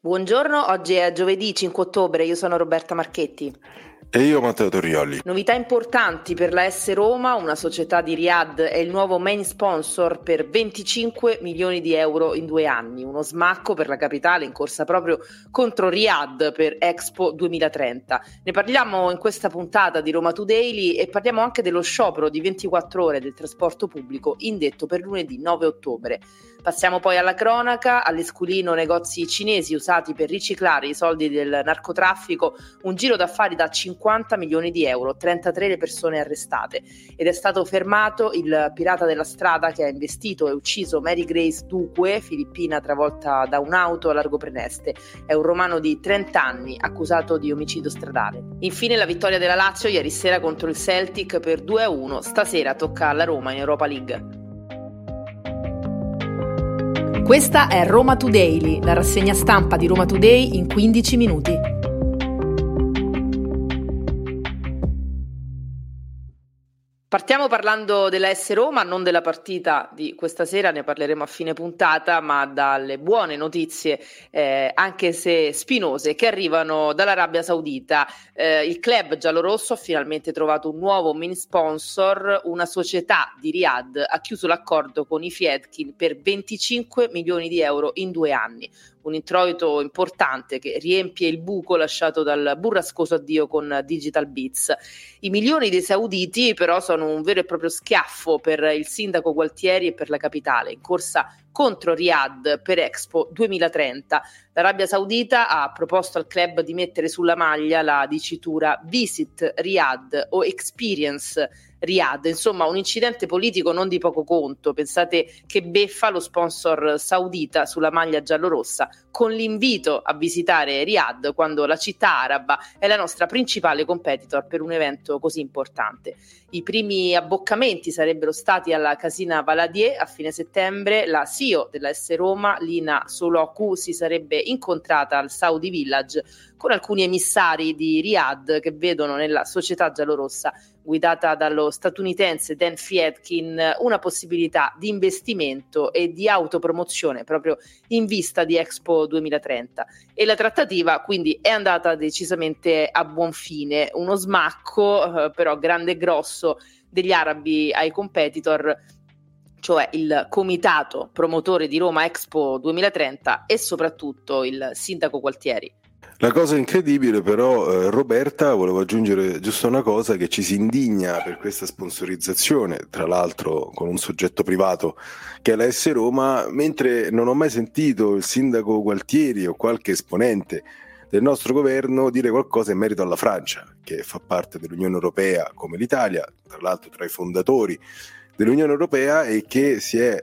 Buongiorno, oggi è giovedì 5 ottobre, io sono Roberta Marchetti. E io Matteo Torrioli. Novità importanti per la S Roma, una società di Riyadh è il nuovo main sponsor per 25 milioni di euro in due anni, uno smacco per la capitale in corsa proprio contro Riyadh per Expo 2030. Ne parliamo in questa puntata di Roma Today e parliamo anche dello sciopero di 24 ore del trasporto pubblico indetto per lunedì 9 ottobre. Passiamo poi alla cronaca, all'esculino negozi cinesi usati per riciclare i soldi del narcotraffico, un giro d'affari da 50 milioni di euro, 33 le persone arrestate ed è stato fermato il pirata della strada che ha investito e ucciso Mary Grace Duque, filippina travolta da un'auto a Largo Preneste. È un romano di 30 anni accusato di omicidio stradale. Infine la vittoria della Lazio ieri sera contro il Celtic per 2-1, stasera tocca alla Roma in Europa League. Questa è Roma Today, la rassegna stampa di Roma Today in 15 minuti. Partiamo parlando della S Roma, non della partita di questa sera, ne parleremo a fine puntata, ma dalle buone notizie, eh, anche se spinose, che arrivano dall'Arabia Saudita. Eh, il club giallorosso ha finalmente trovato un nuovo mini sponsor, una società di Riyadh ha chiuso l'accordo con i Fiedkin per 25 milioni di euro in due anni un introito importante che riempie il buco lasciato dal burrascoso addio con Digital Beats. I milioni dei sauditi però sono un vero e proprio schiaffo per il sindaco Gualtieri e per la capitale, in corsa contro Riyadh per Expo 2030. L'Arabia Saudita ha proposto al club di mettere sulla maglia la dicitura Visit Riyadh o Experience Riyadh, insomma un incidente politico non di poco conto, pensate che beffa lo sponsor saudita sulla maglia giallorossa con l'invito a visitare Riyadh quando la città araba è la nostra principale competitor per un evento così importante. I primi abboccamenti sarebbero stati alla Casina Valadier a fine settembre, la CEO della S Roma, Lina Soloku, si sarebbe incontrata al Saudi Village con alcuni emissari di Riyadh che vedono nella società giallorossa guidata dallo statunitense Dan Fietkin una possibilità di investimento e di autopromozione proprio in vista di Expo 2030 e la trattativa quindi è andata decisamente a buon fine, uno smacco eh, però grande e grosso degli arabi ai competitor cioè il comitato promotore di Roma Expo 2030 e soprattutto il sindaco Gualtieri. La cosa incredibile però, eh, Roberta, volevo aggiungere giusto una cosa, che ci si indigna per questa sponsorizzazione, tra l'altro con un soggetto privato che è la S Roma, mentre non ho mai sentito il sindaco Gualtieri o qualche esponente del nostro governo dire qualcosa in merito alla Francia, che fa parte dell'Unione Europea come l'Italia, tra l'altro tra i fondatori dell'Unione Europea e che si è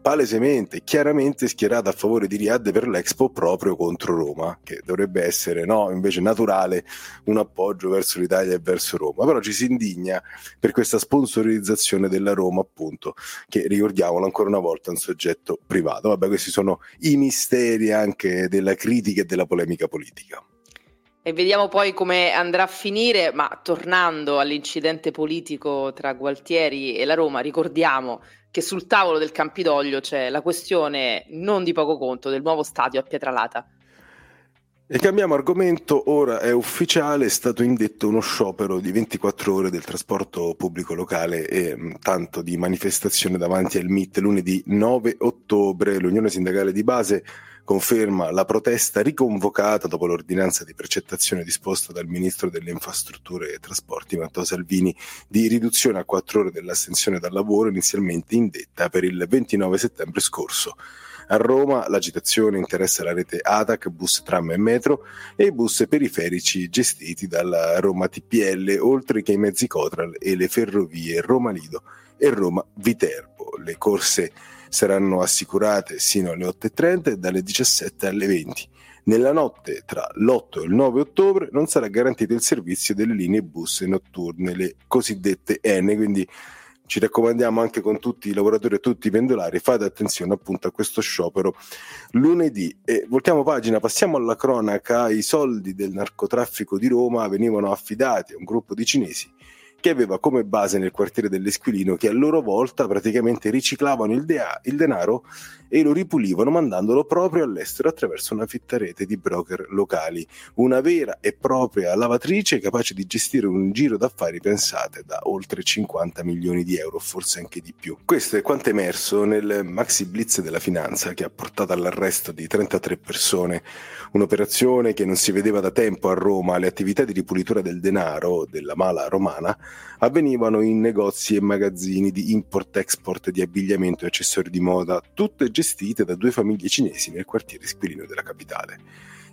palesemente, chiaramente schierata a favore di Riyadh per l'Expo proprio contro Roma, che dovrebbe essere no, invece naturale un appoggio verso l'Italia e verso Roma. Però ci si indigna per questa sponsorizzazione della Roma, appunto, che ricordiamolo ancora una volta un soggetto privato. Vabbè, questi sono i misteri anche della critica e della polemica politica. E vediamo poi come andrà a finire, ma tornando all'incidente politico tra Gualtieri e la Roma, ricordiamo che sul tavolo del Campidoglio c'è la questione non di poco conto del nuovo stadio a Pietralata. E cambiamo argomento, ora è ufficiale, è stato indetto uno sciopero di 24 ore del trasporto pubblico locale e mh, tanto di manifestazione davanti al MIT lunedì 9 ottobre. L'Unione Sindacale di Base conferma la protesta riconvocata dopo l'ordinanza di precettazione disposta dal Ministro delle Infrastrutture e Trasporti Matteo Salvini di riduzione a quattro ore dell'astensione dal lavoro inizialmente indetta per il 29 settembre scorso. A Roma l'agitazione interessa la rete ATAC, bus, tram e metro e i bus periferici gestiti dalla Roma TPL, oltre che i mezzi Cotral e le ferrovie Roma Lido e Roma Viterbo. Le corse saranno assicurate sino alle 8.30 e dalle 17 alle 20. Nella notte tra l'8 e il 9 ottobre non sarà garantito il servizio delle linee bus notturne, le cosiddette N, quindi ci raccomandiamo anche con tutti i lavoratori e tutti i pendolari, fate attenzione appunto a questo sciopero lunedì. E voltiamo pagina, passiamo alla cronaca, i soldi del narcotraffico di Roma venivano affidati a un gruppo di cinesi che aveva come base nel quartiere dell'Esquilino che a loro volta praticamente riciclavano il, dea- il denaro e lo ripulivano mandandolo proprio all'estero attraverso una fitta rete di broker locali, una vera e propria lavatrice capace di gestire un giro d'affari pensate da oltre 50 milioni di euro, forse anche di più. Questo è quanto emerso nel maxi blitz della finanza che ha portato all'arresto di 33 persone, un'operazione che non si vedeva da tempo a Roma, le attività di ripulitura del denaro della mala romana avvenivano in negozi e magazzini di import-export di abbigliamento e accessori di moda, tutte gestite da due famiglie cinesi nel quartiere squilino della capitale.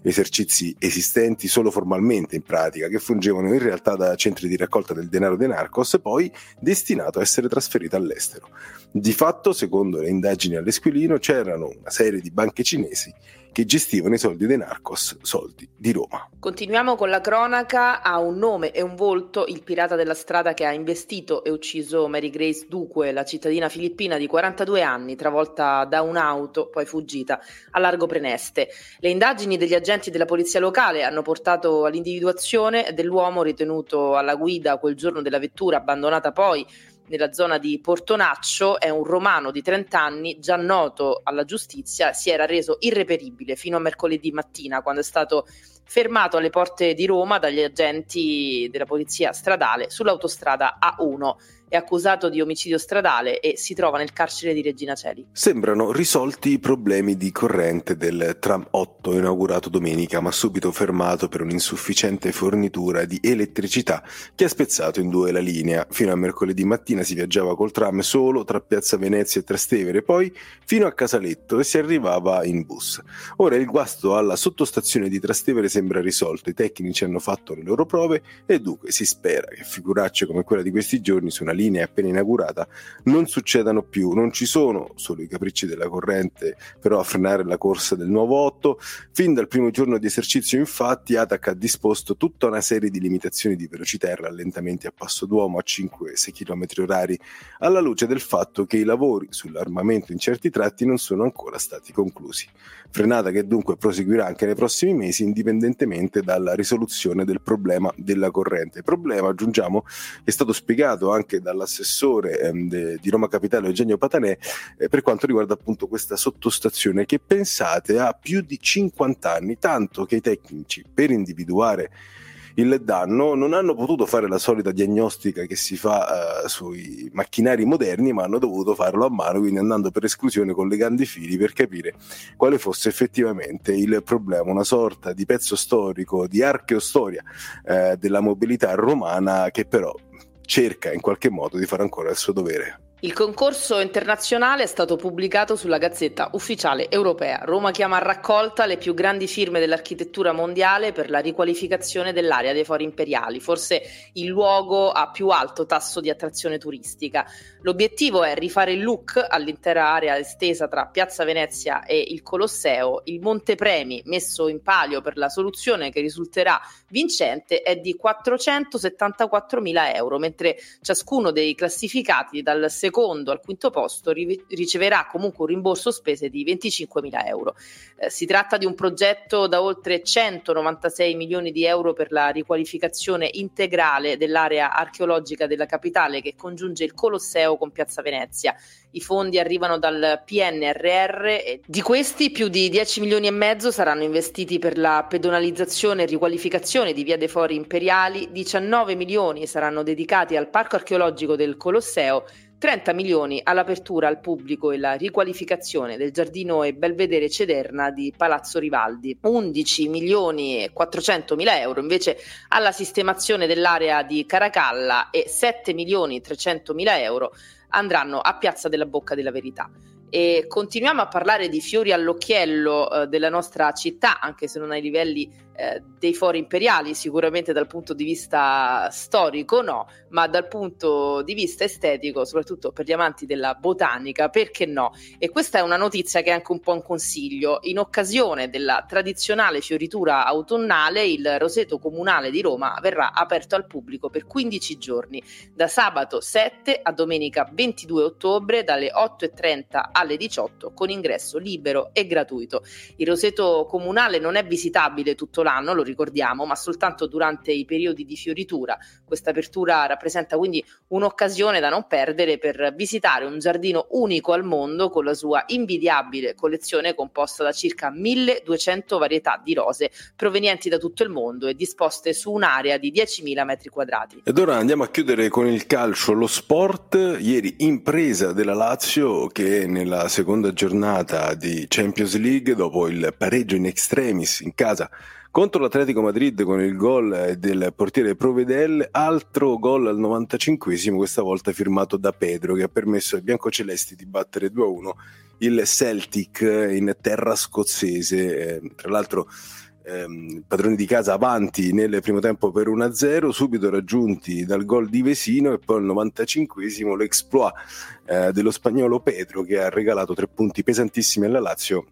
Esercizi esistenti solo formalmente in pratica, che fungevano in realtà da centri di raccolta del denaro dei narcos, poi destinato a essere trasferito all'estero. Di fatto, secondo le indagini all'Esquilino, c'erano una serie di banche cinesi che gestivano i soldi dei narcos, soldi di Roma. Continuiamo con la cronaca, ha un nome e un volto il pirata della strada che ha investito e ucciso Mary Grace Duque, la cittadina filippina di 42 anni, travolta da un'auto, poi fuggita, a largo Preneste. Le indagini degli agenti della polizia locale hanno portato all'individuazione dell'uomo ritenuto alla guida quel giorno della vettura, abbandonata poi nella zona di Portonaccio, è un romano di 30 anni, già noto alla giustizia, si era reso irreperibile fino a mercoledì mattina, quando è stato fermato alle porte di Roma dagli agenti della polizia stradale sull'autostrada A1 è accusato di omicidio stradale e si trova nel carcere di Regina Celi. Sembrano risolti i problemi di corrente del tram 8 inaugurato domenica, ma subito fermato per un'insufficiente fornitura di elettricità che ha spezzato in due la linea. Fino a mercoledì mattina si viaggiava col tram solo tra Piazza Venezia e Trastevere, poi fino a Casaletto e si arrivava in bus. Ora il guasto alla sottostazione di Trastevere sembra risolto, i tecnici hanno fatto le loro prove e dunque si spera che figuracce come quella di questi giorni su una linea linea appena inaugurata non succedano più, non ci sono solo i capricci della corrente però a frenare la corsa del nuovo 8. Fin dal primo giorno di esercizio infatti ATAC ha disposto tutta una serie di limitazioni di velocità e rallentamenti a passo d'uomo a 5-6 km orari alla luce del fatto che i lavori sull'armamento in certi tratti non sono ancora stati conclusi. Frenata che dunque proseguirà anche nei prossimi mesi indipendentemente dalla risoluzione del problema della corrente. Problema, aggiungiamo, è stato spiegato anche dall'assessore ehm, di Roma Capitale Eugenio Patanè eh, per quanto riguarda appunto questa sottostazione che pensate ha più di 50 anni, tanto che i tecnici per individuare il danno non hanno potuto fare la solita diagnostica che si fa uh, sui macchinari moderni, ma hanno dovuto farlo a mano, quindi andando per esclusione collegando i fili per capire quale fosse effettivamente il problema, una sorta di pezzo storico, di archeostoria uh, della mobilità romana che però cerca in qualche modo di fare ancora il suo dovere. Il concorso internazionale è stato pubblicato sulla Gazzetta Ufficiale Europea. Roma chiama a raccolta le più grandi firme dell'architettura mondiale per la riqualificazione dell'area dei fori imperiali, forse il luogo a più alto tasso di attrazione turistica. L'obiettivo è rifare il look all'intera area estesa tra Piazza Venezia e il Colosseo. Il montepremi messo in palio per la soluzione che risulterà vincente è di 474 mila euro, mentre ciascuno dei classificati dal secondo secondo al quinto posto ri- riceverà comunque un rimborso spese di 25.000 euro. Eh, si tratta di un progetto da oltre 196 milioni di euro per la riqualificazione integrale dell'area archeologica della capitale che congiunge il Colosseo con Piazza Venezia. I fondi arrivano dal PNRR e di questi più di 10 milioni e mezzo saranno investiti per la pedonalizzazione e riqualificazione di Via dei Fori Imperiali, 19 milioni saranno dedicati al Parco archeologico del Colosseo 30 milioni all'apertura al pubblico e la riqualificazione del giardino e belvedere Cederna di Palazzo Rivaldi, 11 milioni e 400 mila euro invece alla sistemazione dell'area di Caracalla e 7 milioni e 300 mila euro andranno a Piazza della Bocca della Verità e continuiamo a parlare di fiori all'occhiello eh, della nostra città, anche se non ai livelli eh, dei fori imperiali, sicuramente dal punto di vista storico no, ma dal punto di vista estetico, soprattutto per gli amanti della botanica, perché no? E questa è una notizia che è anche un po' un consiglio. In occasione della tradizionale fioritura autunnale, il Roseto Comunale di Roma verrà aperto al pubblico per 15 giorni, da sabato 7 a domenica 22 ottobre, dalle 8.30 alle alle 18 con ingresso libero e gratuito. Il roseto comunale non è visitabile tutto l'anno, lo ricordiamo, ma soltanto durante i periodi di fioritura. Questa apertura rappresenta quindi un'occasione da non perdere per visitare un giardino unico al mondo con la sua invidiabile collezione composta da circa 1200 varietà di rose provenienti da tutto il mondo e disposte su un'area di 10.000 metri quadrati. Ed ora andiamo a chiudere con il calcio, lo sport. Ieri impresa della Lazio che nella seconda giornata di Champions League, dopo il pareggio in extremis in casa contro l'Atletico Madrid con il gol del portiere Provedel, altro gol al 95esimo, questa volta firmato da Pedro, che ha permesso ai biancocelesti di battere 2-1 il Celtic in terra scozzese. Eh, tra l'altro ehm, padroni di casa avanti nel primo tempo per 1-0, subito raggiunti dal gol di Vesino e poi al 95esimo l'exploit eh, dello spagnolo Pedro che ha regalato tre punti pesantissimi alla Lazio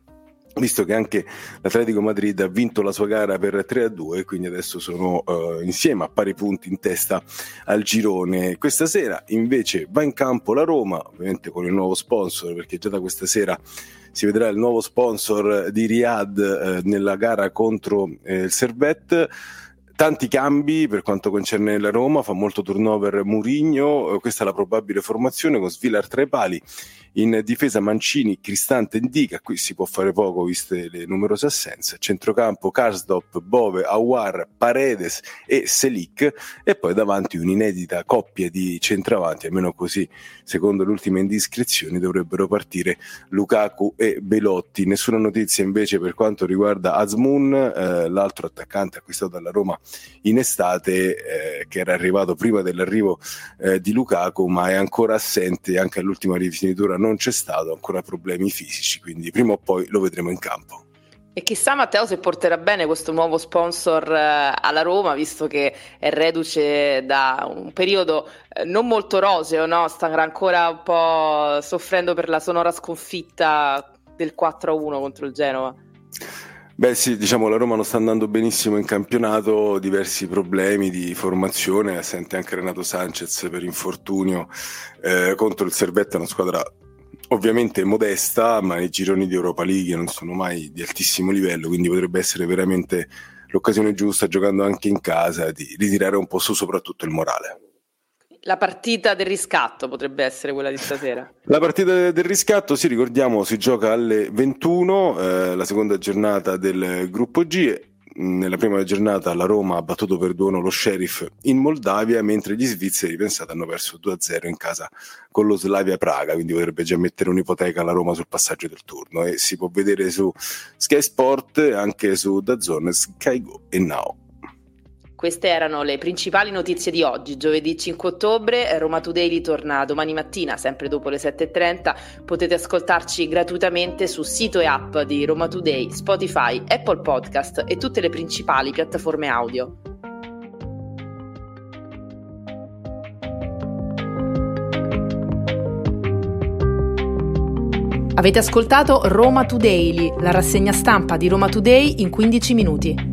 visto che anche l'Atletico Madrid ha vinto la sua gara per 3 a 2 quindi adesso sono uh, insieme a pari punti in testa al girone. Questa sera invece va in campo la Roma ovviamente con il nuovo sponsor perché già da questa sera si vedrà il nuovo sponsor di Riyadh eh, nella gara contro eh, il Servette tanti cambi per quanto concerne la Roma, fa molto turnover Murigno, questa è la probabile formazione con Svilar tra i pali, in difesa Mancini, Cristante Indica, qui si può fare poco viste le numerose assenze. Centrocampo Karsdop, Bove, Awar, Paredes e Selic e poi davanti un'inedita coppia di centravanti, almeno così secondo le ultime indiscrezioni dovrebbero partire Lukaku e Belotti. Nessuna notizia invece per quanto riguarda Azmoun, eh, l'altro attaccante acquistato dalla Roma in estate eh, che era arrivato prima dell'arrivo eh, di Lukaku ma è ancora assente anche all'ultima rifinitura non c'è stato ancora problemi fisici, quindi prima o poi lo vedremo in campo. E chissà Matteo se porterà bene questo nuovo sponsor eh, alla Roma, visto che è reduce da un periodo eh, non molto roseo, no? sta ancora un po' soffrendo per la sonora sconfitta del 4-1 contro il Genova. Beh sì, diciamo la Roma non sta andando benissimo in campionato, diversi problemi di formazione, sente anche Renato Sanchez per infortunio eh, contro il Servetta, una squadra ovviamente modesta, ma i gironi di Europa League non sono mai di altissimo livello, quindi potrebbe essere veramente l'occasione giusta, giocando anche in casa, di ritirare un po' su soprattutto il morale. La partita del riscatto potrebbe essere quella di stasera. La partita del riscatto, sì, ricordiamo, si gioca alle 21, eh, la seconda giornata del gruppo G nella prima giornata la Roma ha battuto per 2-1 lo Sheriff in Moldavia, mentre gli svizzeri, pensate, hanno perso 2-0 in casa con lo Slavia Praga, quindi potrebbe già mettere un'ipoteca alla Roma sul passaggio del turno e si può vedere su Sky Sport, anche su DAZN, Sky Go e Now. Queste erano le principali notizie di oggi, giovedì 5 ottobre. Roma Today ritorna domani mattina, sempre dopo le 7.30. Potete ascoltarci gratuitamente su sito e app di Roma Today, Spotify, Apple Podcast e tutte le principali piattaforme audio. Avete ascoltato Roma Today, la rassegna stampa di Roma Today in 15 minuti.